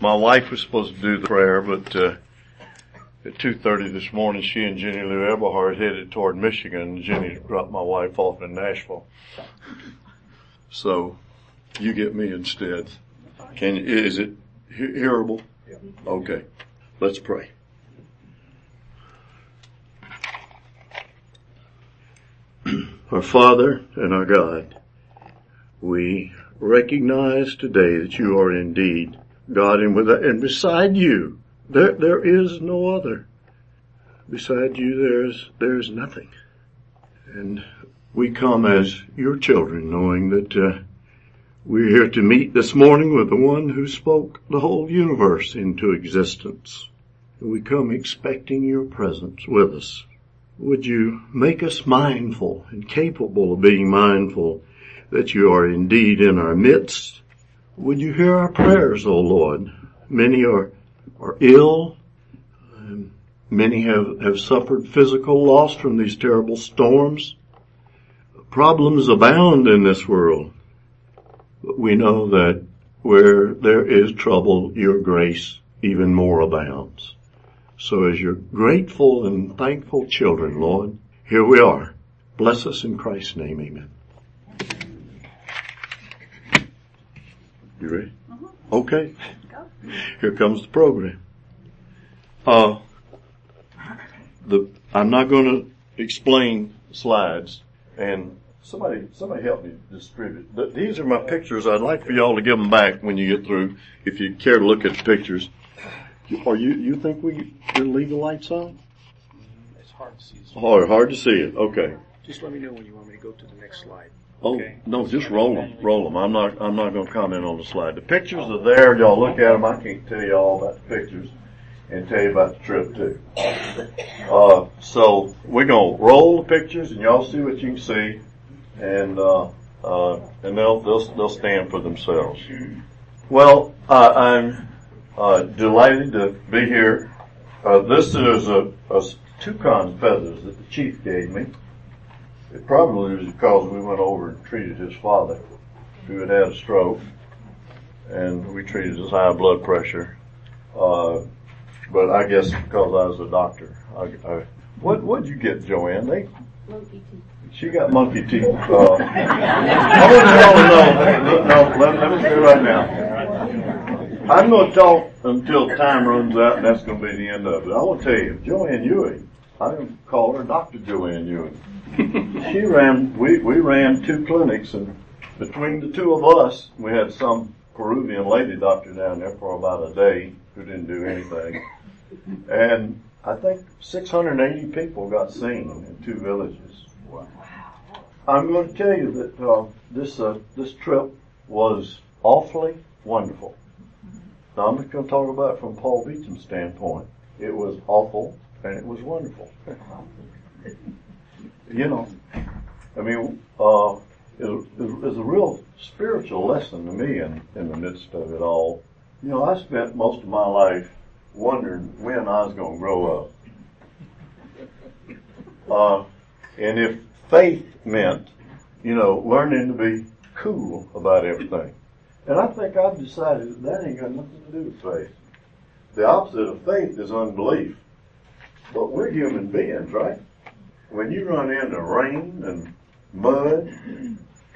My wife was supposed to do the prayer, but uh, at 2.30 this morning, she and Jenny Lou Eberhard headed toward Michigan. Jenny dropped my wife off in Nashville. So, you get me instead. Can is it hearable? Okay. Let's pray. Our Father and our God, we recognize today that you are indeed God and with and beside you there there is no other. Beside you there's there's nothing. And we come as your children knowing that uh, we're here to meet this morning with the one who spoke the whole universe into existence. We come expecting your presence with us. Would you make us mindful and capable of being mindful that you are indeed in our midst? Would you hear our prayers, O Lord? Many are, are ill. Many have, have suffered physical loss from these terrible storms. Problems abound in this world. But we know that where there is trouble, your grace even more abounds. So as your grateful and thankful children, Lord, here we are. Bless us in Christ's name, amen. You ready? Okay. Go. Here comes the program. Uh, the, I'm not going to explain slides and somebody, somebody help me distribute. Th- These are my pictures. I'd like for y'all to give them back when you get through, if you care to look at the pictures. Or you, you think we can leave the lights on? It's hard to see. Hard, hard to see it. Okay. Just let me know when you want me to go to the next slide. Oh, Okay. no, just roll them, roll them. I'm not, I'm not gonna comment on the slide. The pictures are there, y'all look at them, I can't tell you all about the pictures and tell you about the trip too. Uh, so we're gonna roll the pictures and y'all see what you can see and, uh, uh, and they'll, they'll, they'll stand for themselves. Well, uh, I'm, uh, delighted to be here. Uh, this is a, a toucan feathers that the chief gave me. It probably was because we went over and treated his father, who had had a stroke, and we treated his high blood pressure. Uh, but I guess because I was a doctor, I, I what what'd you get, Joanne? They Monkey teeth. she got monkey teeth. Uh, I want you all to know. No, let, let me say it right now. I'm going to talk until time runs out, and that's going to be the end of it. I want to tell you, Joanne Ewing. I call her Dr. Joanne Ewing. She ran. We we ran two clinics, and between the two of us, we had some Peruvian lady doctor down there for about a day who didn't do anything, and I think 680 people got seen in two villages. Wow. I'm going to tell you that uh, this uh, this trip was awfully wonderful. Now I'm just going to talk about it from Paul Beecham's standpoint. It was awful and it was wonderful. you know, I mean, uh, was a real spiritual lesson to me in, in the midst of it all. You know, I spent most of my life wondering when I was going to grow up. Uh, and if faith meant, you know, learning to be cool about everything. And I think I've decided that ain't got nothing to do with faith. The opposite of faith is unbelief. But we're human beings, right? When you run into rain and mud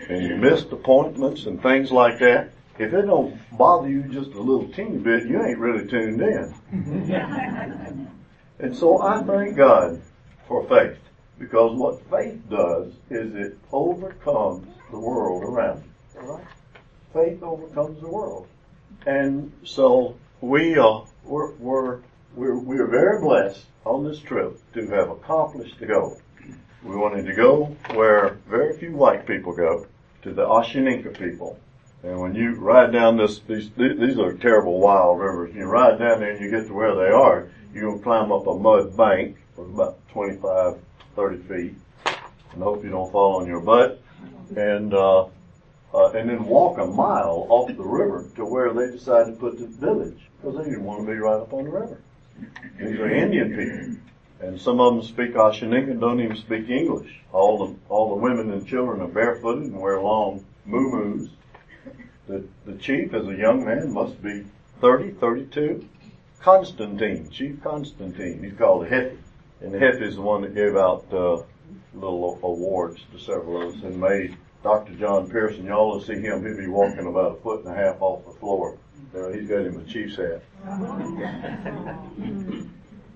and you missed appointments and things like that, if it don't bother you just a little teeny bit, you ain't really tuned in. and so I thank God for faith because what faith does is it overcomes the world around you. All right? Faith overcomes the world. And so we are, we're, we're, we're, we're very blessed on this trip to have accomplished the goal. We wanted to go where very few white people go, to the Ashaninka people. And when you ride down this, these, these are terrible wild rivers. You ride down there and you get to where they are, you'll climb up a mud bank for about 25, 30 feet and hope you don't fall on your butt. And, uh, uh, and then walk a mile off the river to where they decided to put the village because they didn't want to be right up on the river. These are Indian people. And some of them speak Ashaninka and don't even speak English. All the, all the women and children are barefooted and wear long moo-moos. The, the chief, as a young man, must be 30, 32. Constantine, Chief Constantine. He's called the Jefe. And the Jefe is the one that gave out uh, little awards to several of us and made Dr. John Pearson. You all will see him. He'll be walking about a foot and a half off the floor. Uh, he's got him a chief's hat.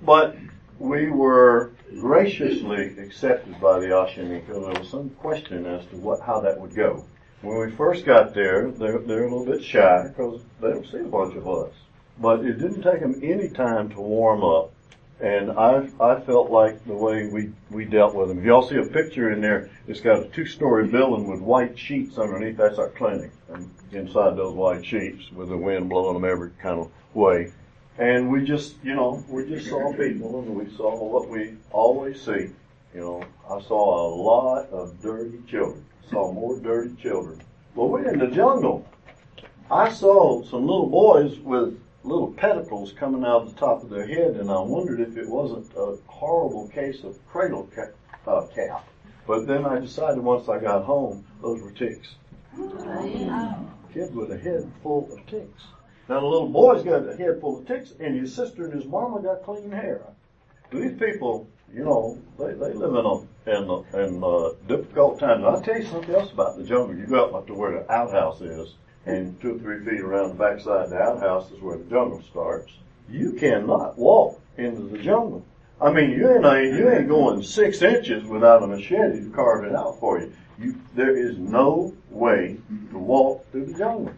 but we were graciously accepted by the Ashaninka. There was some question as to what how that would go. When we first got there, they're, they're a little bit shy because they don't see a bunch of us. But it didn't take them any time to warm up. And I, I felt like the way we, we dealt with them. If y'all see a picture in there, it's got a two-story building with white sheets underneath. That's our clinic. And inside those white sheets with the wind blowing them every kind of way. And we just, you know, we just saw people and we saw what we always see. You know, I saw a lot of dirty children. Saw more dirty children. Well, we're in the jungle. I saw some little boys with little pedicles coming out of the top of their head, and I wondered if it wasn't a horrible case of cradle cap. Uh, cap. But then I decided once I got home, those were ticks. Kid with a head full of ticks. Now the little boy's got a head full of ticks, and his sister and his mama got clean hair. These people, you know, they, they live in a in, in uh, difficult times. And I'll tell you something else about the jungle. You go up to where the outhouse is, and two or three feet around the backside of the outhouse is where the jungle starts. You cannot walk into the jungle. I mean, you ain't you ain't going six inches without a machete to carve it out for you. You there is no way to walk through the jungle.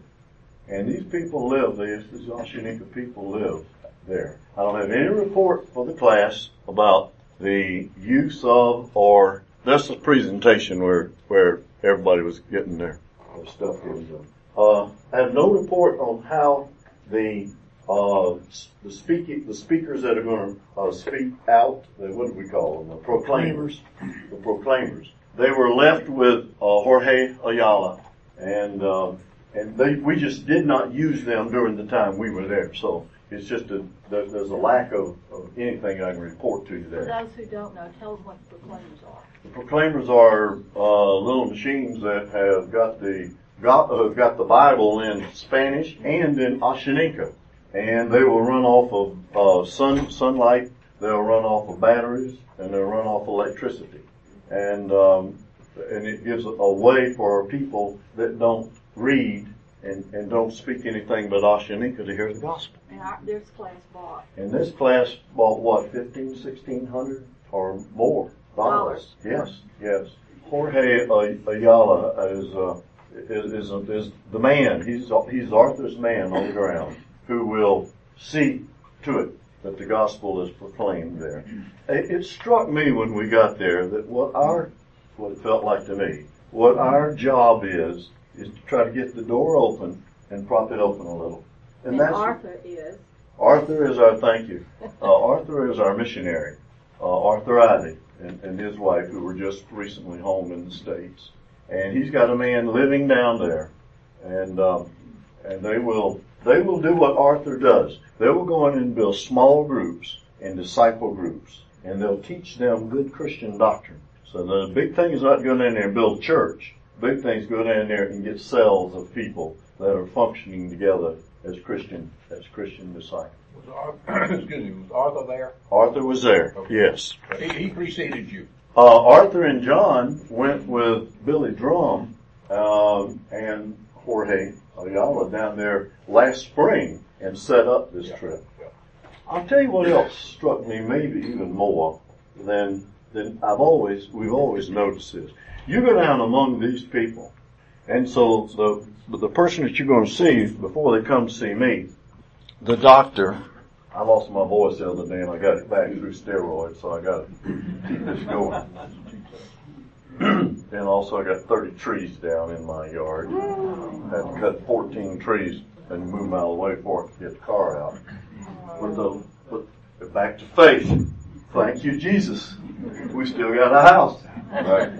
And these people live, these, these Ashaninka people live there. I don't have any report for the class about the use of or that's a presentation where where everybody was getting their, their stuff to them. Uh, I have no report on how the uh, the speaking the speakers that are going to uh, speak out. What do we call them? The proclaimers. The proclaimers. They were left with uh, Jorge Ayala, and uh, and they we just did not use them during the time we were there. So it's just a there's a lack of, of anything I can report to you there. For those who don't know, tell us what the proclaimers are. The proclaimers are uh, little machines that have got the got, uh, got the Bible in Spanish and in Ashaninka, and they will run off of uh, sun sunlight. They'll run off of batteries and they'll run off electricity, and um, and it gives a, way for people that don't read and, and don't speak anything but Ashaninka to hear the gospel. And our, this class bought. And this class bought what, fifteen, sixteen hundred or more dollars? Yes, yes. Jorge Ayala is, uh, is, is, is the man. He's, he's Arthur's man on the ground who will see to it that the gospel is proclaimed there. It, it struck me when we got there that what our, what it felt like to me, what our job is, is to try to get the door open and prop it open a little. And, and Arthur is? Arthur is our, thank you. Uh, Arthur is our missionary. Uh, Arthur Ivy and, and his wife who were just recently home in the States. And he's got a man living down there. And, um, and they will, they will do what Arthur does. They will go in and build small groups and disciple groups. And they'll teach them good Christian doctrine. So the big thing is not going in there and build a church. Big thing is go down there and get cells of people that are functioning together as Christian as Christian disciples. Was Arthur, excuse me, was Arthur there? Arthur was there. Okay. Yes. He, he, preceded you. Uh, Arthur and John went with Billy Drum um, and Jorge Ayala down there last spring and set up this yeah. trip. Yeah. I'll tell you what else struck me, maybe even more than than I've always we've always noticed this. You go down among these people, and so the the person that you're going to see before they come to see me, the doctor. I lost my voice the other day and I got it back through steroids, so I got to keep this going. and also I got 30 trees down in my yard. I had to cut 14 trees and move them out of the way for it to get the car out. But the, but back to faith. Thank you, Jesus. We still got a house. Right?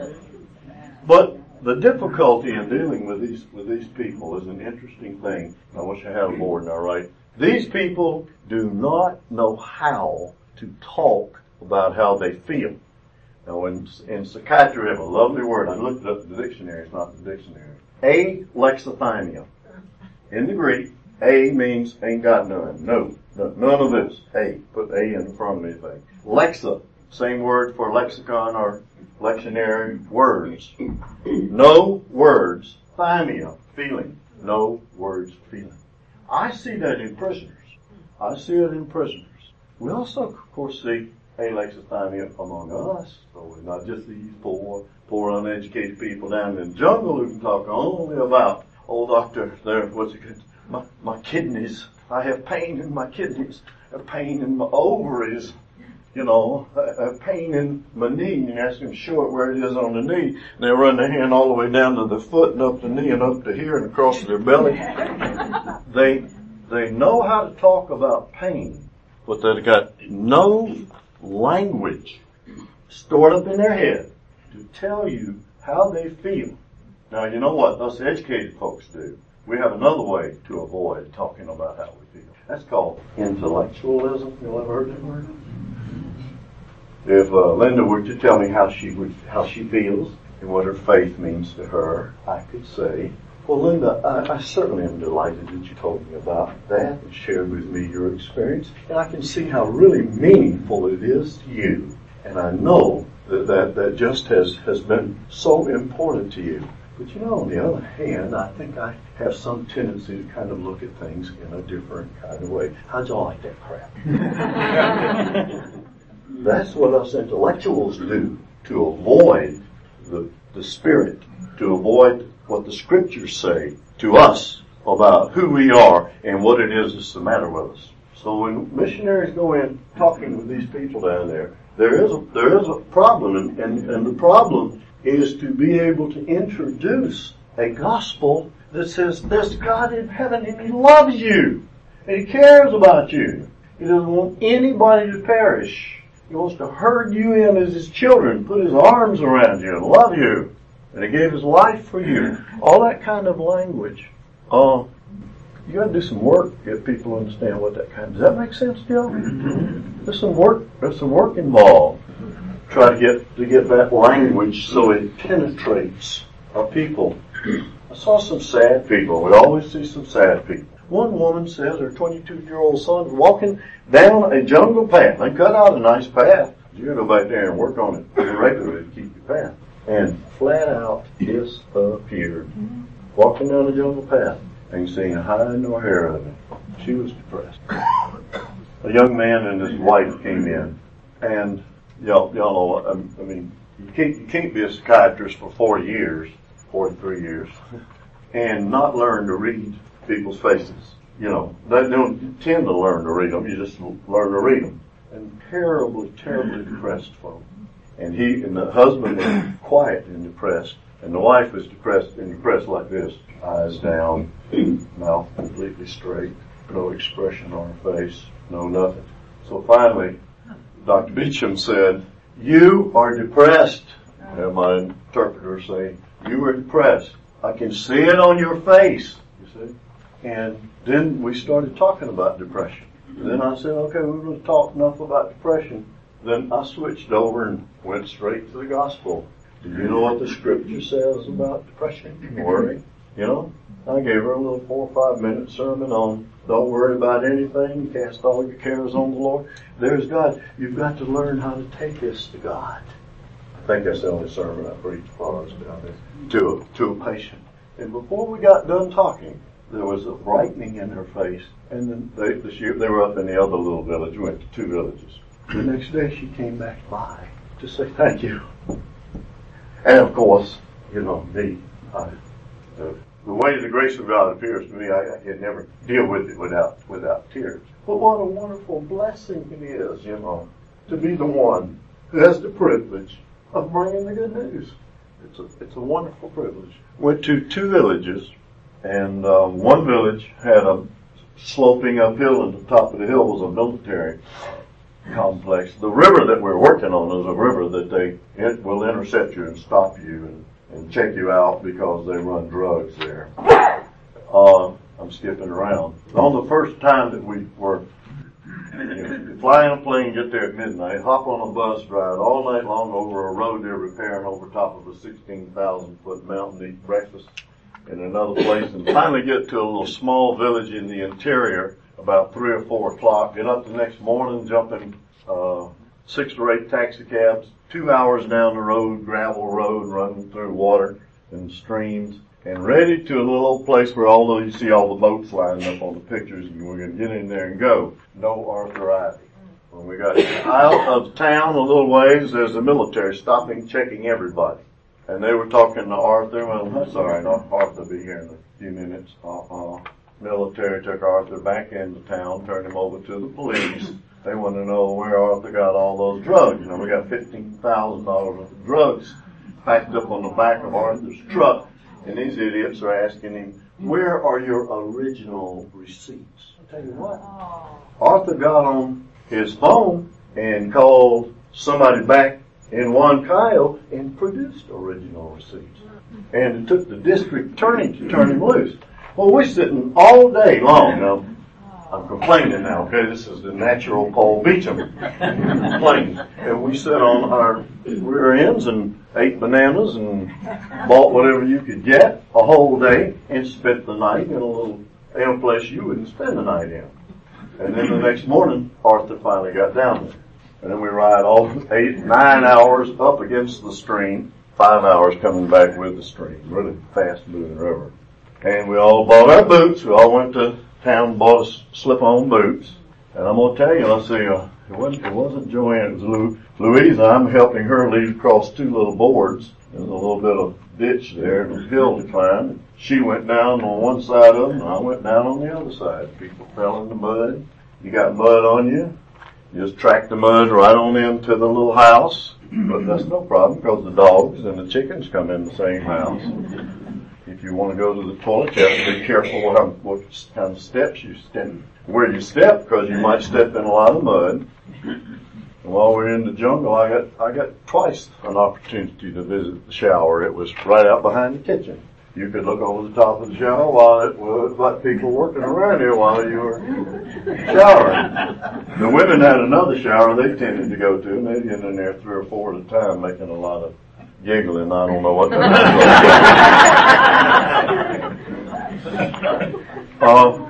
But the difficulty in dealing with these with these people is an interesting thing. I wish I had a board now, right? These people do not know how to talk about how they feel. Now, in, in psychiatry, we have a lovely word. I looked it up in the dictionary. It's not the dictionary. Alexithymia. In the Greek, A means ain't got none. No, no none of this. A. Put A in front of anything. Lexa. Same word for lexicon or lectionary words. No words. Thymia. Feeling. No words. Feeling. I see that in prisoners. I see it in prisoners. We also, of course, see alexithymia among us. So we're not just these poor, poor uneducated people down in the jungle who can talk only about, oh doctor, there, what's it, my, my kidneys, I have pain in my kidneys, I have pain in my ovaries, you know, have pain in my knee, and you ask them show it where it is on the knee, and they run their hand all the way down to the foot and up the knee and up to here and across their belly. they, they know how to talk about pain, but they've got no language stored up in their head to tell you how they feel. Now, you know what us educated folks do? We have another way to avoid talking about how we feel. That's called intellectualism. You ever heard that word? If uh, Linda were to tell me how she would, how she feels and what her faith means to her, I could say, well, Linda, I, I, certainly am delighted that you told me about that and shared with me your experience. And I can see how really meaningful it is to you. And I know that that, that just has, has been so important to you. But you know, on the other hand, I think I have some tendency to kind of look at things in a different kind of way. How'd y'all like that crap? That's what us intellectuals do to avoid the, the spirit, to avoid what the scriptures say to us about who we are and what it is that's the matter with us. So when missionaries go in talking with these people down there, there is a, there is a problem and, and, and the problem is to be able to introduce a gospel that says there's God in heaven and He loves you and He cares about you. He doesn't want anybody to perish. He wants to herd you in as His children, put His arms around you and love you. And He gave His life for you. All that kind of language. Uh, you gotta do some work to get people to understand what that kind of, does that make sense, Joe? There's some work, there's some work involved. Try to get, to get that language so it penetrates our people. I saw some sad people. We always see some sad people. One woman says her 22 year old son was walking down a jungle path. They cut out a nice path. You gotta go back there and work on it regularly to keep your path. And flat out disappeared. Walking down a jungle path. Ain't seen a hide nor hair of it. She was depressed. A young man and his wife came in, and y'all, y'all know what, um, I mean, you can't, you can't be a psychiatrist for 40 years, 43 years, and not learn to read people's faces. You know, they don't tend to learn to read them, you just learn to read them. And terribly, terribly depressed folk. And he, and the husband was quiet and depressed, and the wife was depressed and depressed like this. Eyes down, mouth completely straight, no expression on her face, no nothing. So finally, Dr. Beecham said, you are depressed. And my interpreter say, you are depressed. I can see it on your face, you see. And then we started talking about depression. And Then I said, okay, we're going to talk enough about depression. Then I switched over and went straight to the gospel. Do you know what the scripture says about depression? Worry. You know, I gave her a little four or five minute sermon on don't worry about anything, cast all your cares on the Lord. There's God. You've got to learn how to take this to God. I think that's the only sermon I preached for us. To a, to a patient. And before we got done talking, there was a brightening in her face. And then they, the, sheep, they were up in the other little village. We went to two villages. The next day she came back by to say thank you. And of course, you know, me, I, the, the way the grace of God appears to me, I, I can never deal with it without without tears. But what a wonderful blessing it is, you know, to be the one who has the privilege of bringing the good news. It's a it's a wonderful privilege. Went to two villages, and um, one village had a sloping uphill, and the top of the hill was a military complex. The river that we're working on is a river that they it will intercept you and stop you and and check you out because they run drugs there. Uh, I'm skipping around. On the first time that we were you know, flying a plane, get there at midnight, hop on a bus, drive all night long over a road they're repairing over top of a 16,000 foot mountain, eat breakfast in another place, and finally get to a little small village in the interior about three or four o'clock. Get up the next morning, jump in uh, six or eight taxi cabs, two hours down the road, gravel road, running through water and streams, and ready to a little old place where although you see all the boats lining up on the pictures, and we're going to get in there and go. No Arthur Ivy. When we got out of town a little ways, there's the military stopping, checking everybody. And they were talking to Arthur. Well, that's all right. Arthur will be here in a few minutes. Uh-uh. Military took Arthur back into town, turned him over to the police. They want to know where Arthur got all those drugs. You know, we got fifteen thousand dollars worth of drugs packed up on the back of Arthur's truck, and these idiots are asking him, "Where are your original receipts?" I'll tell you what. Oh. Arthur got on his phone and called somebody back in Huancayo and produced original receipts. And it took the district attorney to turn him loose. Well, we're sitting all day long. Now, I'm complaining now, okay? This is the natural Paul Beecham complaining. And we sit on our rear ends and ate bananas and bought whatever you could get a whole day and spent the night in a little place you wouldn't spend the night in. And then the next morning, Arthur finally got down there. And then we ride all eight, nine hours up against the stream, five hours coming back with the stream. Really fast moving river. And we all bought our boots. We all went to town and bought us slip-on boots. And I'm gonna tell you, I see, uh, it wasn't, it wasn't Joanne, it was Lou, Louisa. I'm helping her lead across two little boards. There's a little bit of ditch there and a hill to climb. She went down on one side of them, and I went down on the other side. People fell in the mud. You got mud on you. You just track the mud right on into the little house. But that's no problem because the dogs and the chickens come in the same house. If you want to go to the toilet, you have to be careful what, what kind of steps you step, where you step, because you might step in a lot of mud. And while we're in the jungle, I got I got twice an opportunity to visit the shower. It was right out behind the kitchen. You could look over the top of the shower while it was like people working around here while you were showering. The women had another shower they tended to go to, and they'd get in there three or four at a time, making a lot of giggling. I don't know what that um,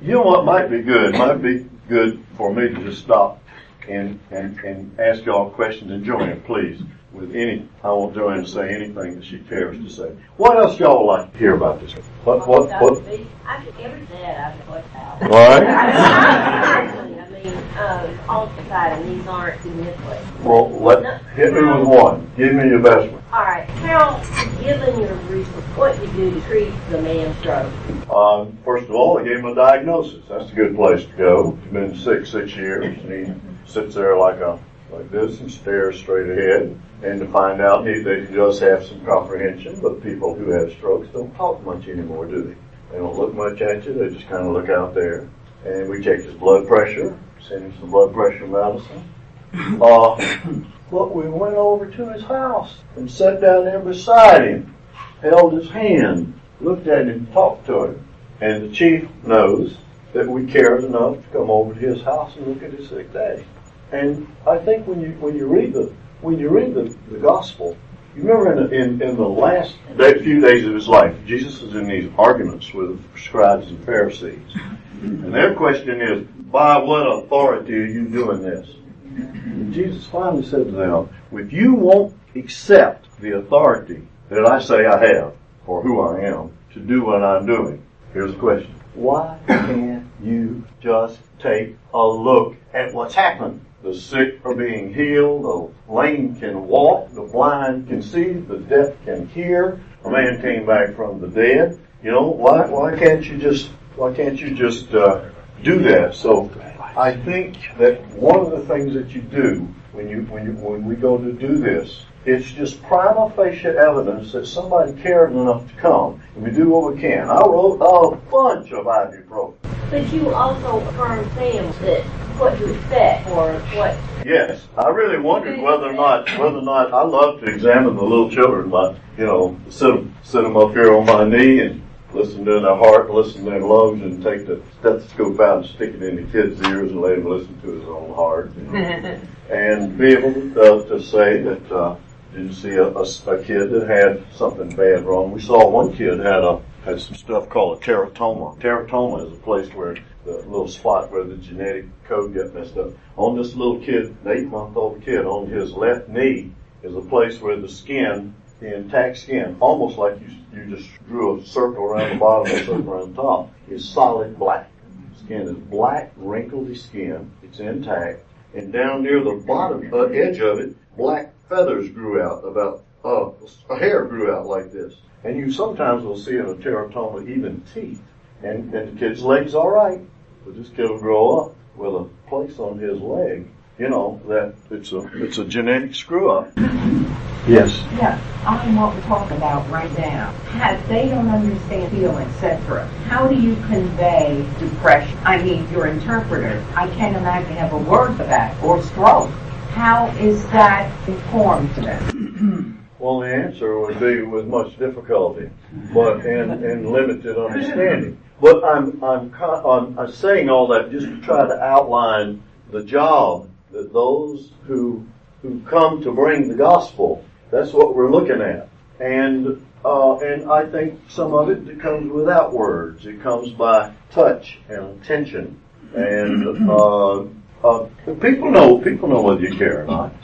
You know what might be good? Might be good for me to just stop and, and, and ask y'all questions. And Joanne, please, with any, I want Joanne to say anything that she cares to say. What else y'all like to hear about this? What, what, what? I could every day I've watched out. All right. Actually, I mean, on the side, and these aren't significant. Well, let, hit me with one. Give me your best one. All right, how, given your research, what you do to treat the man's stroke? Um, first of all, I gave him a diagnosis. That's a good place to go. He's been sick six years, and he sits there like a like this and stares straight ahead. And to find out he, that he does have some comprehension, but people who have strokes don't talk much anymore, do they? They don't look much at you. They just kind of look out there. And we checked his blood pressure, him some blood pressure medicine. Uh, but we went over to his house and sat down there beside him, held his hand, looked at him, talked to him. And the chief knows that we cared enough to come over to his house and look at his sick daddy. And I think when you when you read the when you read the, the gospel, you remember in, in, in the last day, few days of his life, Jesus is in these arguments with the scribes and Pharisees. And their question is, by what authority are you doing this? And Jesus finally said to them, if you won't accept the authority that I say I have, or who I am, to do what I'm doing, here's the question. Why can't you just take a look at what's happened? The sick are being healed, the lame can walk, the blind can see, the deaf can hear, a man came back from the dead. You know, why, why can't you just, why can't you just, uh, do that? So, I think that one of the things that you do when you, when you, when we go to do this, it's just prima facie evidence that somebody cared enough to come. And we do what we can. I wrote a bunch of ibuprofen. But you also affirm them that what to expect or what. Yes, I really wondered whether or not, whether or not, I love to examine the little children, but, you know, sit them, sit them up here on my knee and listen to their heart, listen to their lungs, and take the stethoscope out and stick it in the kid's ears and let him listen to his own heart. And, and be able to, uh, to say that, uh, didn't see a, a, a kid that had something bad wrong. We saw one kid had a had some stuff called a teratoma. Teratoma is a place where the little spot where the genetic code got messed up. On this little kid, an eight month old kid, on his left knee is a place where the skin, the intact skin, almost like you you just drew a circle around the bottom and a circle around the top, is solid black. Skin is black, wrinkledy skin. It's intact, and down near the bottom uh, edge of it, black feathers grew out. About uh, a hair grew out like this. And you sometimes will see in a teratoma even teeth. And, and the kid's leg's all right, but this kid will grow up with a place on his leg. You know that it's a it's a genetic screw up. Yes. Yeah, I'm what we're talking about right now. How, they don't understand feel, etc. How do you convey depression? I mean, your interpreter. I can't imagine have a word for that or stroke. How is that informed to them? Well, the answer would be with much difficulty, but and, and limited understanding. But I'm I'm, I'm I'm saying all that just to try to outline the job that those who who come to bring the gospel. That's what we're looking at, and uh, and I think some of it comes without words. It comes by touch and attention, and uh, uh, people know people know whether you care or not.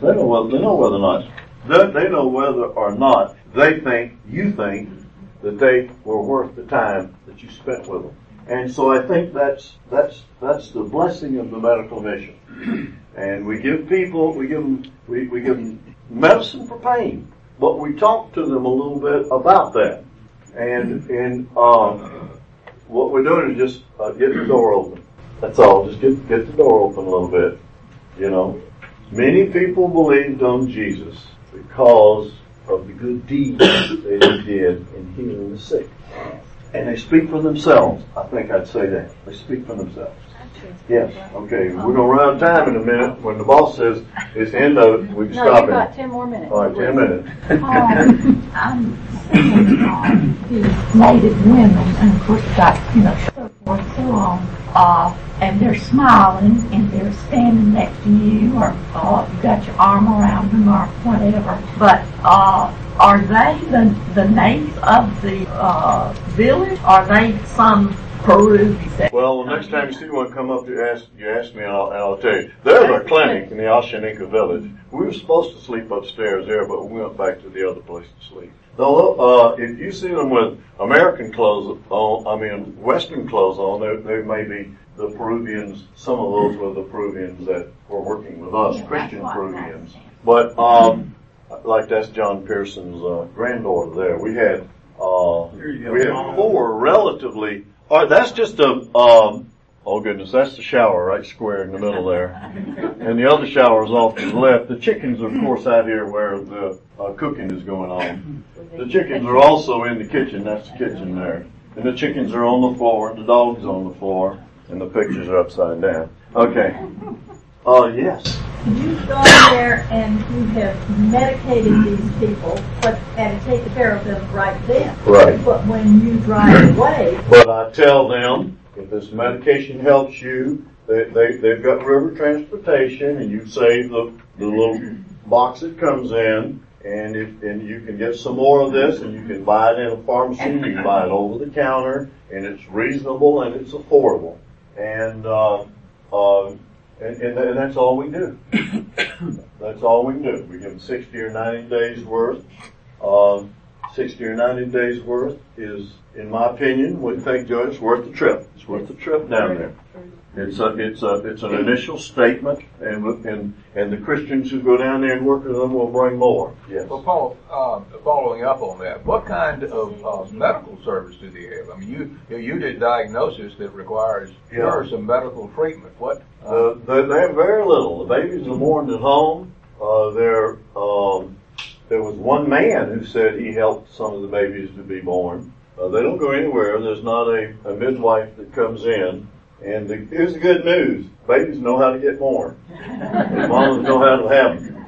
They know whether they know whether or not they, they know whether or not they think you think that they were worth the time that you spent with them. And so I think that's that's that's the blessing of the medical mission. And we give people we give them we, we give them medicine for pain, but we talk to them a little bit about that. And and um, what we're doing is just uh, get the door open. That's all. Just get get the door open a little bit. You know, many people believed on Jesus because of the good deeds that he did in healing the sick. And they speak for themselves. I think I'd say that. They speak for themselves. Yes. Okay. We're gonna run out of time in a minute. When the boss says it's the end of it, we can No, stop you've got it. ten more minutes. All right, ten minutes. Um, I'm thinking of these native women, and of course, got, you know, so forth, so on, uh, and they're smiling, and they're standing next to you, or, uh, you got your arm around them, or whatever, but, uh, are they the, the natives of the, uh, village? Are they some Peruvian? Well, the next time you see one come up, you ask you ask me, and I'll, and I'll tell you. There's a clinic in the Ashaninka village. We were supposed to sleep upstairs there, but we went back to the other place to sleep. Though, uh, if you see them with American clothes on, I mean Western clothes on, they, they may be the Peruvians. Some of those were the Peruvians that were working with us, Yeah, Christian that's what I'm Peruvians. But um, like that's John Pearson's uh, granddaughter there. We had uh, we had four relatively. All right, that's just a. Um, oh goodness, that's the shower right square in the middle there, and the other shower is off to the left. The chickens, are, of course, out here where the uh, cooking is going on. The chickens are also in the kitchen. That's the kitchen there, and the chickens are on the floor, the dog's on the floor, and the pictures are upside down. Okay. Uh, yes. You go in there and you have medicated these people, but, and taken care of them right then. Right. But when you drive away, But I tell them, if this medication helps you, they, they, they've got river transportation and you save the, the little box that comes in and if, and you can get some more of this and you can buy it in a pharmacy, you can buy it over the counter and it's reasonable and it's affordable. And, uh, uh, and, and, and that's all we do. That's all we do. We give them 60 or 90 days worth. Uh, 60 or 90 days worth is, in my opinion, would think Judge, it's worth the trip. It's worth the trip down there. It's a, it's a, it's an initial statement, and and and the Christians who go down there and work with them will bring more. Yes. Well, Paul, uh, following up on that, what kind of uh, medical service do they have? I mean, you you, you did diagnosis that requires Yeah. sure some medical treatment. What? Uh, Uh, they, they have very little. The babies are born at home. Uh, there, um, there was one man who said he helped some of the babies to be born. Uh, they don't go anywhere. There's not a, a midwife that comes in. And the, here's the good news: babies know how to get born. and mamas know how to have them.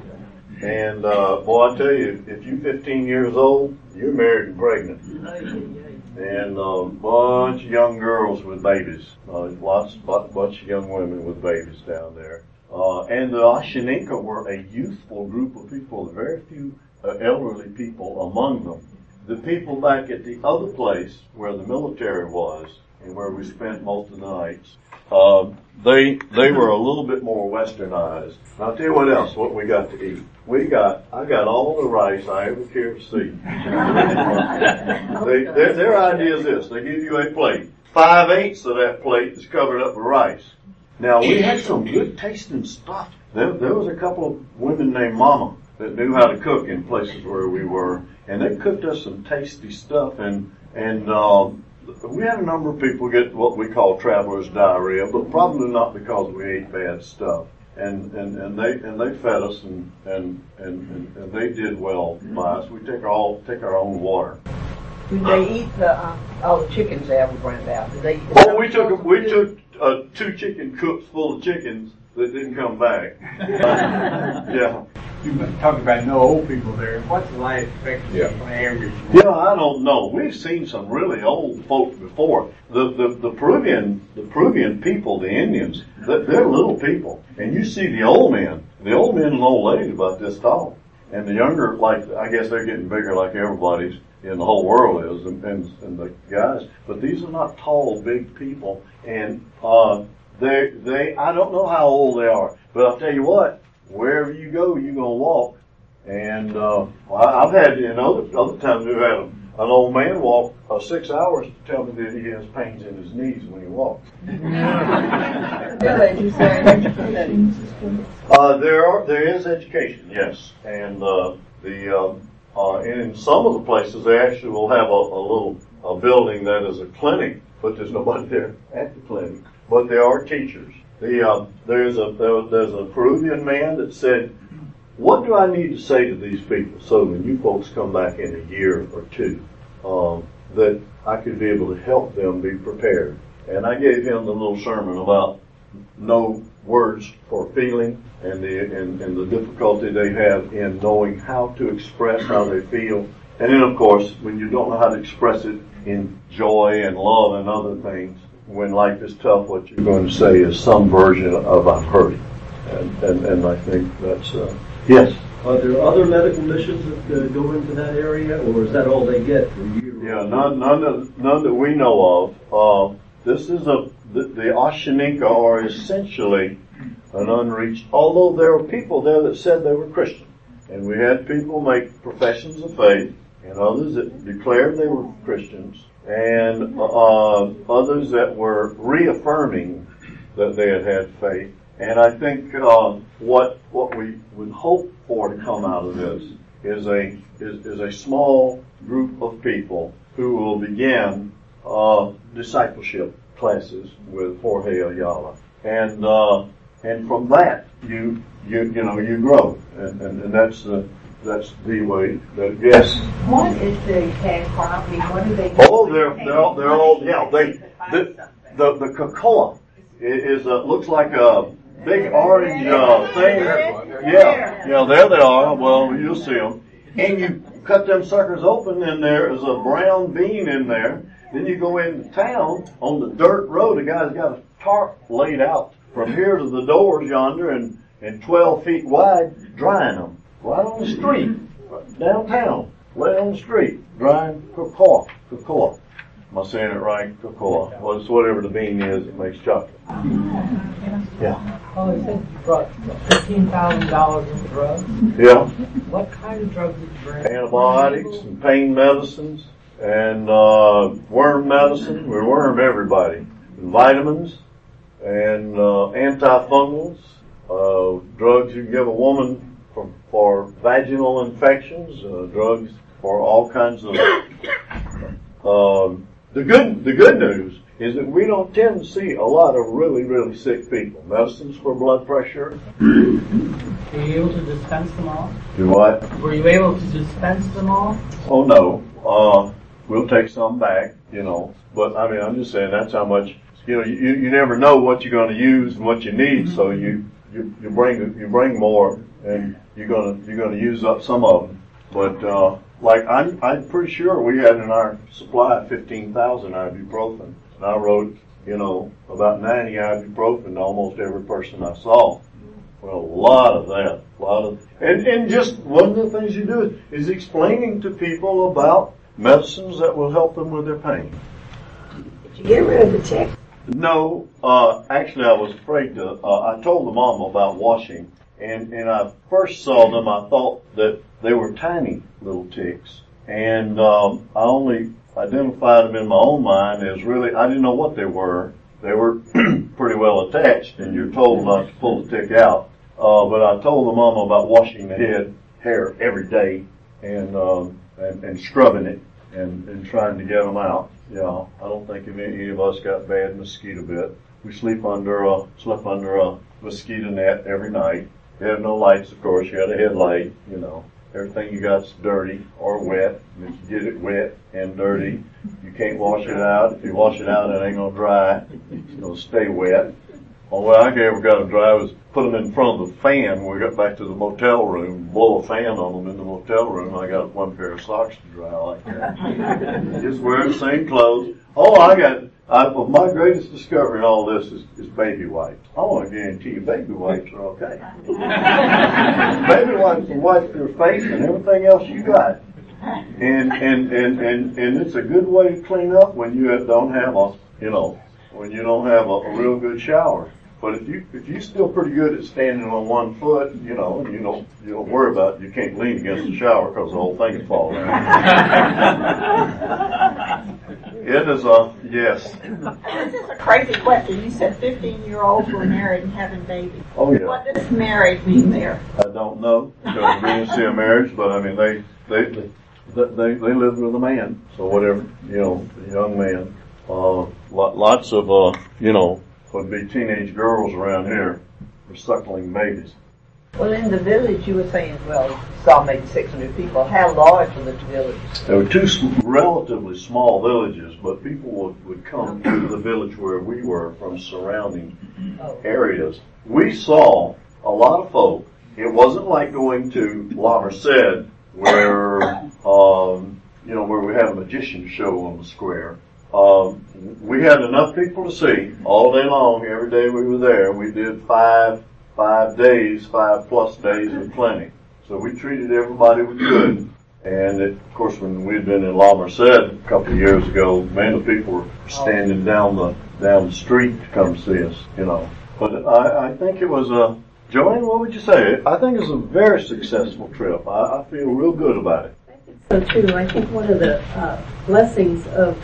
And uh, boy, I tell you, if you're 15 years old, you're married and pregnant and a bunch of young girls with babies. Uh, lots, bu- bunch of young women with babies down there. Uh, and the Ashaninka were a youthful group of people, very few uh, elderly people among them. The people back at the other place where the military was and where we spent most of the nights, uh, they they were a little bit more westernized. And I'll tell you what else, what we got to eat. We got, I got all the rice I ever cared to see. they, their, their idea is this, they give you a plate. Five eighths of that plate is covered up with rice. Now we had some good tasting stuff. There, there was a couple of women named Mama that knew how to cook in places where we were, and they cooked us some tasty stuff. And and um, we had a number of people get what we call travelers diarrhea, but probably not because we ate bad stuff. And and and they and they fed us and and and, and, they did well by us. We take our all take our own water. Did they eat the, uh, all the chickens they ever brought out? Did they? Oh, we took we took uh, two chicken coops full of chickens that didn't come back. yeah. You talked about no old people there. What's the life expectancy Yeah. on average? Yeah, I don't know. We've seen some really old folks before. The the, the Peruvian the Peruvian people, the Indians, they're, they're little people, and you see the old men. The old men and old ladies about this tall, and the younger, like I guess they're getting bigger, like everybody's in the whole world is, and, and, and the guys. But these are not tall, big people, and uh, they they I don't know how old they are, but I'll tell you what. Wherever you go, you're gonna walk. And uh, I- I've had in other other times we've had a, an old man walk uh, six hours to tell me that he has pains in his knees when he walks. Really, you say, Uh, there are there is education, yes, and uh, the um, uh, and in some of the places they actually will have a, a little a building that is a clinic, but there's nobody there at the clinic. But there are teachers. The uh, there's a there's a Peruvian man that said, "What do I need to say to these people so when you folks come back in a year or two, um, that I could be able to help them be prepared?" And I gave him the little sermon about no words for feeling and the and, and the difficulty they have in knowing how to express how they feel. And then of course, when you don't know how to express it in joy and love and other things, when life is tough, what you're going to say is some version of I've heard it. And and, and I think that's uh, yes. Are there other medical missions that uh, go into that area, or is that all they get for you? Yeah, none, none, that, none that we know of. Uh, this is a the, the Ashaninka are essentially an unreached. Although there were people there that said they were Christian, and we had people make professions of faith, and others that declared they were Christians, and uh, others that were reaffirming that they had had faith. And I think uh, what what we would hope for to come out of this is a is, is a small group of people who will begin uh, discipleship classes with Jorge Ayala, and uh, and from that you you you know you grow, and and, and that's the that's the way that yes. What is the cash crop? I mean, what do they? Oh, they're they're all, they're all yeah they the the, the cocoa is uh, looks like a big orange uh, thing. Yeah, yeah, there they are. Well, you'll see them. And you cut them suckers open, and there is a brown bean in there. Then you go into town on the dirt road. The guy's got a tarp laid out from here to the doors yonder, and and 12 feet wide, drying them right on the street, downtown, lay on the street, drying cocoa, cocoa. Am I saying it right? Cocoa. Well, it's whatever the bean is that makes chocolate. Yeah. Oh, it said you brought fifteen thousand dollars in drugs. Yeah. What kind of drugs did you bring? antibiotics and pain medicines and uh, worm medicine. We worm everybody. And vitamins and uh, antifungals, uh, drugs you can give a woman for, for vaginal infections, uh, drugs for all kinds of. Um, the good the good news is that we don't tend to see a lot of really really sick people. Medicines for blood pressure. Were you able to dispense them all? Do what? Were you able to dispense them all? Oh no, uh, we'll take some back, you know. But I mean, I'm just saying that's how much. You know, you, you never know what you're going to use and what you need, so you, you you bring you bring more, and you're gonna you're gonna use up some of them. But uh, like I'm I'm pretty sure we had in our supply 15,000 ibuprofen, and I wrote you know about 90 ibuprofen to almost every person I saw, Well, a lot of that, a lot of, and, and just one of the things you do is, is explaining to people about medicines that will help them with their pain. Did you get rid of the tick? No, uh, actually, I was afraid to. Uh, I told the mom about washing, and and I first saw them. I thought that they were tiny little ticks, and um, I only identified them in my own mind as really. I didn't know what they were. They were pretty well attached, and you're told not to pull the tick out. Uh, but I told the mom about washing the head hair every day, and um, and, and scrubbing it, and and trying to get them out. Yeah, I don't think any, any of us got bad mosquito bit. We sleep under a slept under a mosquito net every night. You have no lights, of course. You had a headlight. You know, everything you got's dirty or wet. If you get it wet and dirty, you can't wash it out. If you wash it out, it ain't gonna dry. It's gonna stay wet. Only way I ever got them dry was put them in front of the fan when we got back to the motel room, blow a fan on them in the motel room. I got one pair of socks to dry like that. Just wearing the same clothes. Oh, I got, I, well, my greatest discovery in all this is, is baby wipes. I want to guarantee you baby wipes are okay. baby wipes will wipe your face and everything else you got. And, and, and, and, and it's a good way to clean up when you don't have a, you know, when you don't have a, a real good shower. But if you if you're still pretty good at standing on one foot, you know, and you don't you don't worry about it, you can't lean against the shower because the whole thing is falling down. it is a yes. This is a crazy question. You said 15 year olds were married and having babies. Oh yeah. What does married mean there? I don't know because we didn't see a marriage, but I mean they they they they, they lived with a man, so whatever you know, a young man. Uh, lots of uh, you know would be teenage girls around here were suckling babies. Well, in the village, you were saying, well, saw maybe 600 people. How large were the villages? There were two relatively small villages, but people would, would come to the village where we were from surrounding oh. areas. We saw a lot of folk. It wasn't like going to La Merced where, um, you know, where we had a magician show on the square. Um, we had enough people to see all day long. Every day we were there. We did five, five days, five plus days of plenty. So we treated everybody we could. And it, of course, when we'd been in La Merced a couple of years ago, man, the people were standing down the down the street to come see us. You know, but I, I think it was a Joanne. What would you say? I think it was a very successful trip. I, I feel real good about it. So too. I think one of the uh, blessings of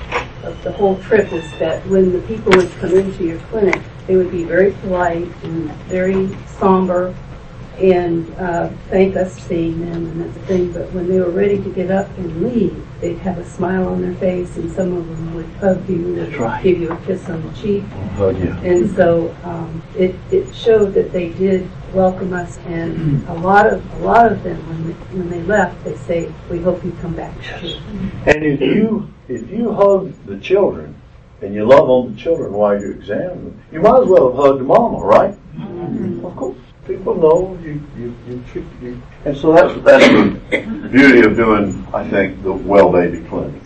of the whole trip is that when the people would come into your clinic, they would be very polite and very somber and uh, thank us for seeing them and that's the thing. But when they were ready to get up and leave, they'd have a smile on their face and some of them would hug you and right. give you a kiss on the cheek. Hug you. And so um, it, it showed that they did welcome us and a lot of a lot of them when they, when they left they say we hope you come back yes. and if you if you hug the children and you love on the children while you examine them you might as well have hugged mama right mm-hmm. of course people know you you you treat you and so that's that's the beauty of doing I think the well baby clinic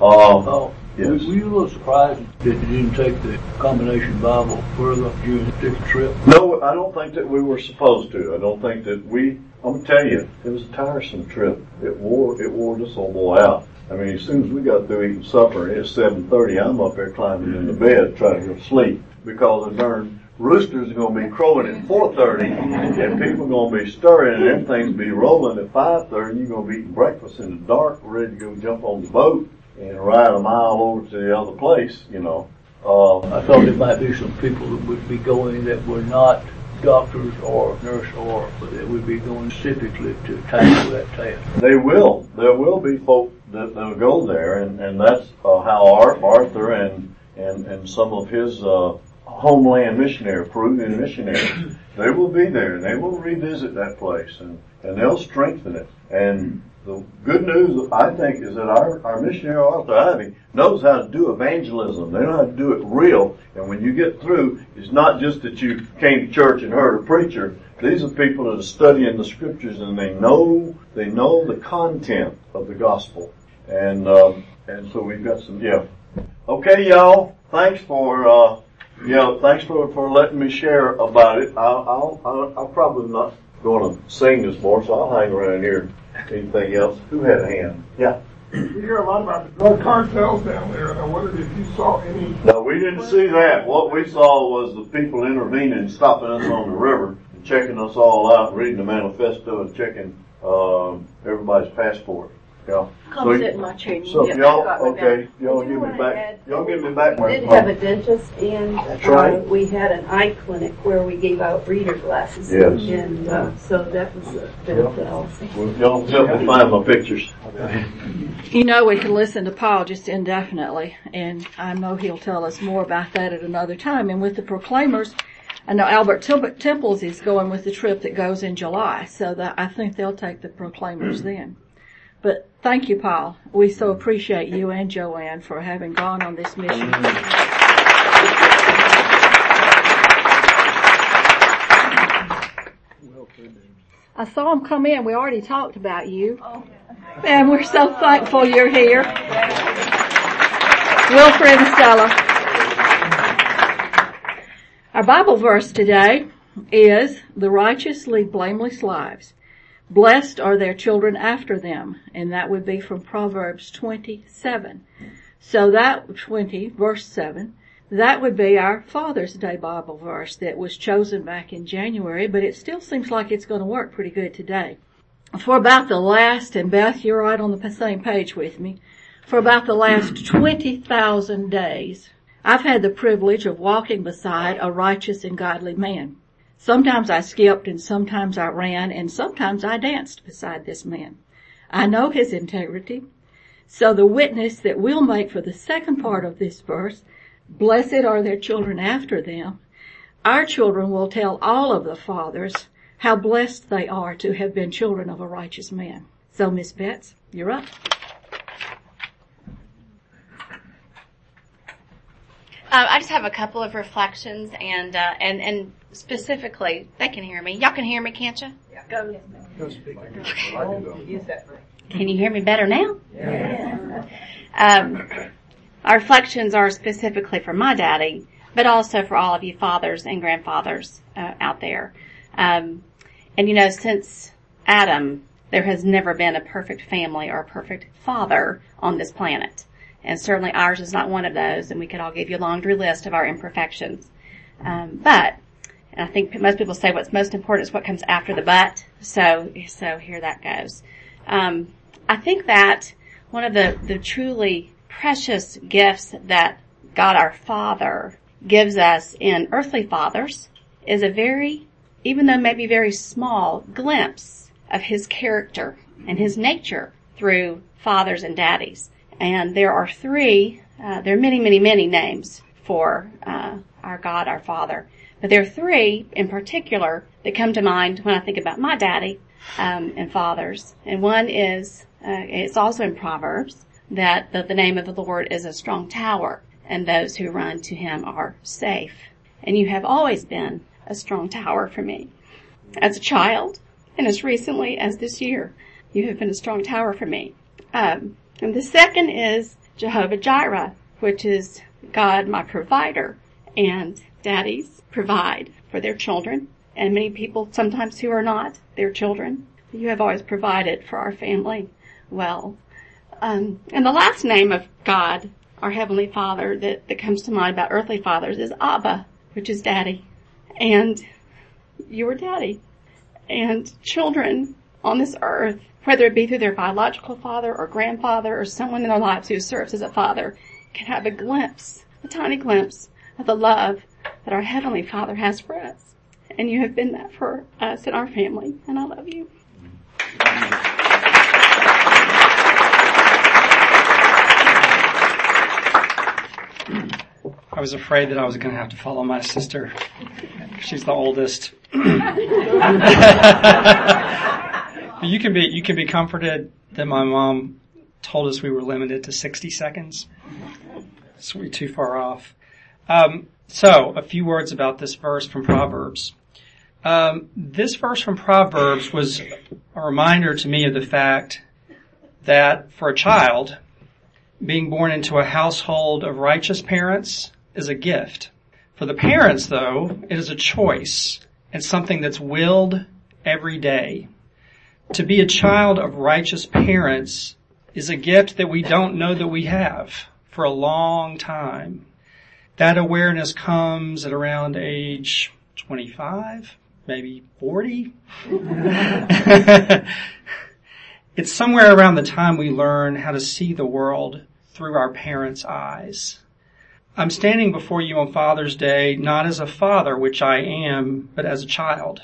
um, oh. Yes. Were you a little surprised that you didn't take the combination Bible further during the trip? No, I don't think that we were supposed to. I don't think that we. I'm gonna tell you, it was a tiresome trip. It wore it wore this old boy out. I mean, as soon as we got through eating supper, it's 7:30. I'm up there climbing in the bed trying to go to sleep because the darn roosters are to be crowing at 4.30 and people are going to be stirring and everything's gonna be rolling at 5.30 you're going to be eating breakfast in the dark ready to go jump on the boat and ride a mile over to the other place, you know. Uh, I thought there might be some people that would be going that were not doctors or nurse or, but they would be going specifically to tackle that task. They will. There will be folk that will go there, and, and that's uh, how Arthur and, and, and some of his uh, homeland missionary, Peruvian missionaries, they will be there, and they will revisit that place, and, and they'll strengthen it. And the good news, I think, is that our, our missionary Arthur Ivy knows how to do evangelism. They know how to do it real. And when you get through, it's not just that you came to church and heard a preacher. These are people that are studying the scriptures and they know, they know the content of the gospel. And, um, and so we've got some, yeah. Okay, y'all. Thanks for, uh, Yeah, thanks for, for letting me share about it. I'll, I'll, I'll, I'll probably not going to sing this more, so I'll hang around here. Anything else? Who had a hand? Yeah. We hear a lot about the drug cartels down there, and I wondered if you saw any. No, we didn't see that. What we saw was the people intervening, stopping us on the river, and checking us all out, reading the manifesto, and checking um, everybody's passport. Yeah. Come So- sit in my chair. and you So get y'all, back up. okay, y'all Did you give me wanna back, add- y'all give me back We my. did have a dentist and That's right. uh, we had an eye clinic where we gave out reader glasses. Yes. And uh, so that was a benefit also. Y'all help me find my pictures. You know, we could listen to Paul just indefinitely, and I know he'll tell us more about that at another time. And with the Proclaimers, I know Albert Tim- Temples is going with the trip that goes in July, so that I think they'll take the Proclaimers then. But thank you, Paul. We so appreciate you and Joanne for having gone on this mission. I saw him come in. We already talked about you. And we're so thankful you're here. Wilfred and Stella. Our Bible verse today is, the righteous lead blameless lives. Blessed are their children after them. And that would be from Proverbs 27. So that 20, verse 7, that would be our Father's Day Bible verse that was chosen back in January, but it still seems like it's going to work pretty good today. For about the last, and Beth, you're right on the same page with me, for about the last 20,000 days, I've had the privilege of walking beside a righteous and godly man. Sometimes I skipped and sometimes I ran and sometimes I danced beside this man. I know his integrity. So the witness that we'll make for the second part of this verse, blessed are their children after them. Our children will tell all of the fathers how blessed they are to have been children of a righteous man. So Miss Betts, you're up. Um, I just have a couple of reflections and, uh, and, and specifically, they can hear me. Y'all can hear me, can't you? Yeah, go. Go speak. Okay. Can you hear me better now? Yeah. Um, our reflections are specifically for my daddy, but also for all of you fathers and grandfathers uh, out there. Um, and you know, since Adam, there has never been a perfect family or a perfect father on this planet. And certainly ours is not one of those, and we could all give you a laundry list of our imperfections. Um, but and I think most people say what's most important is what comes after the but. So, so here that goes. Um, I think that one of the, the truly precious gifts that God our Father gives us in earthly fathers is a very, even though maybe very small, glimpse of His character and His nature through fathers and daddies. And there are three, uh, there are many, many, many names for uh, our God, our Father. But there are three in particular that come to mind when I think about my daddy um, and fathers. And one is, uh, it's also in Proverbs, that the, the name of the Lord is a strong tower, and those who run to him are safe. And you have always been a strong tower for me. As a child, and as recently as this year, you have been a strong tower for me. Um, and the second is Jehovah Jireh, which is God my provider. And daddies provide for their children, and many people sometimes who are not their children. You have always provided for our family well. Um, and the last name of God, our Heavenly Father, that, that comes to mind about earthly fathers is Abba, which is daddy. And your daddy. And children on this earth, whether it be through their biological father or grandfather or someone in their lives who serves as a father, can have a glimpse, a tiny glimpse of the love that our Heavenly Father has for us. And you have been that for us and our family, and I love you. I was afraid that I was going to have to follow my sister. She's the oldest. you can be you can be comforted that my mom told us we were limited to 60 seconds. So we're too far off. Um, so a few words about this verse from Proverbs. Um, this verse from Proverbs was a reminder to me of the fact that for a child, being born into a household of righteous parents is a gift. For the parents though, it is a choice and something that's willed every day. To be a child of righteous parents is a gift that we don't know that we have for a long time. That awareness comes at around age 25, maybe 40. it's somewhere around the time we learn how to see the world through our parents' eyes. I'm standing before you on Father's Day not as a father, which I am, but as a child.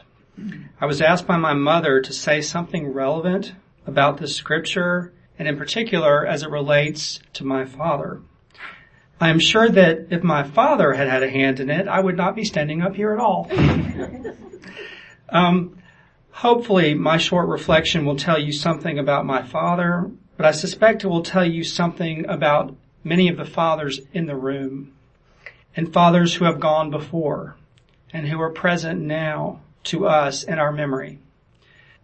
I was asked by my mother to say something relevant about this scripture, and in particular as it relates to my father. I am sure that if my father had had a hand in it, I would not be standing up here at all. um, hopefully, my short reflection will tell you something about my father, but I suspect it will tell you something about many of the fathers in the room and fathers who have gone before and who are present now to us in our memory.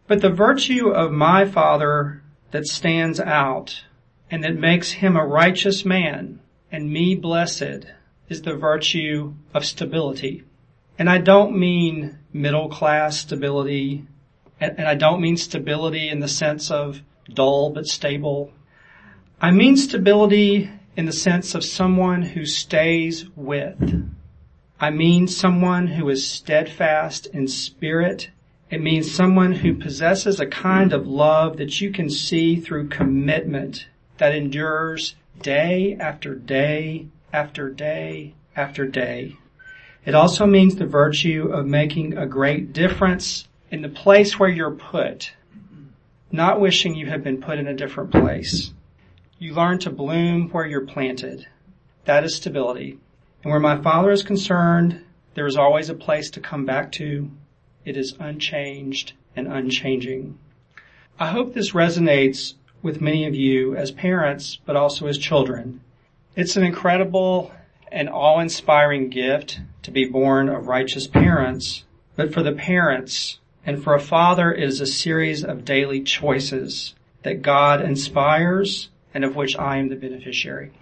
But the virtue of my father that stands out and that makes him a righteous man and me blessed is the virtue of stability. And I don't mean middle class stability, and I don't mean stability in the sense of dull but stable. I mean stability in the sense of someone who stays with. I mean someone who is steadfast in spirit. It means someone who possesses a kind of love that you can see through commitment that endures day after day after day after day. It also means the virtue of making a great difference in the place where you're put, not wishing you had been put in a different place. You learn to bloom where you're planted. That is stability. And where my father is concerned, there is always a place to come back to. It is unchanged and unchanging. I hope this resonates with many of you as parents, but also as children. It's an incredible and awe-inspiring gift to be born of righteous parents, but for the parents and for a father it is a series of daily choices that God inspires and of which I am the beneficiary.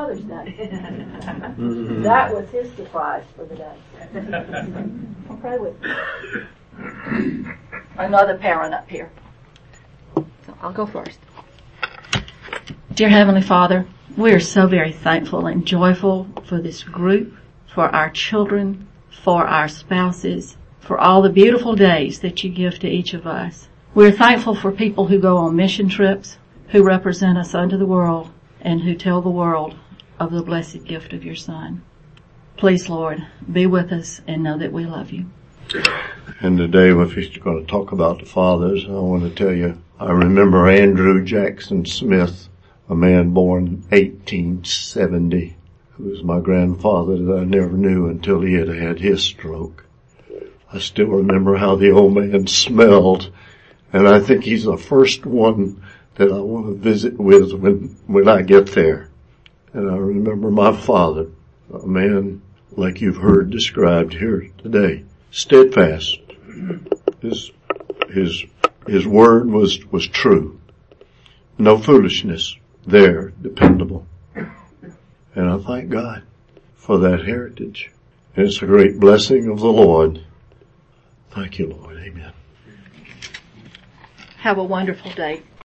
Happy Father's Day. Mm-hmm. that was his surprise for the day. I'll pray with you. Another parent up here. So I'll go first. Dear Heavenly Father, we are so very thankful and joyful for this group, for our children, for our spouses, for all the beautiful days that you give to each of us. We're thankful for people who go on mission trips, who represent us unto the world, and who tell the world of the blessed gift of your Son. Please, Lord, be with us and know that we love you. And today, if he's going to talk about the fathers, I want to tell you, I remember Andrew Jackson Smith, a man born in 1870, who was my grandfather that I never knew until he had had his stroke. I still remember how the old man smelled, and I think he's the first one that I want to visit with when, when I get there. And I remember my father, a man like you've heard described here today, steadfast. His, his, his word was, was true. No foolishness there, dependable. And I thank God for that heritage. And it's a great blessing of the Lord. Thank you, Lord. Amen. Have a wonderful day.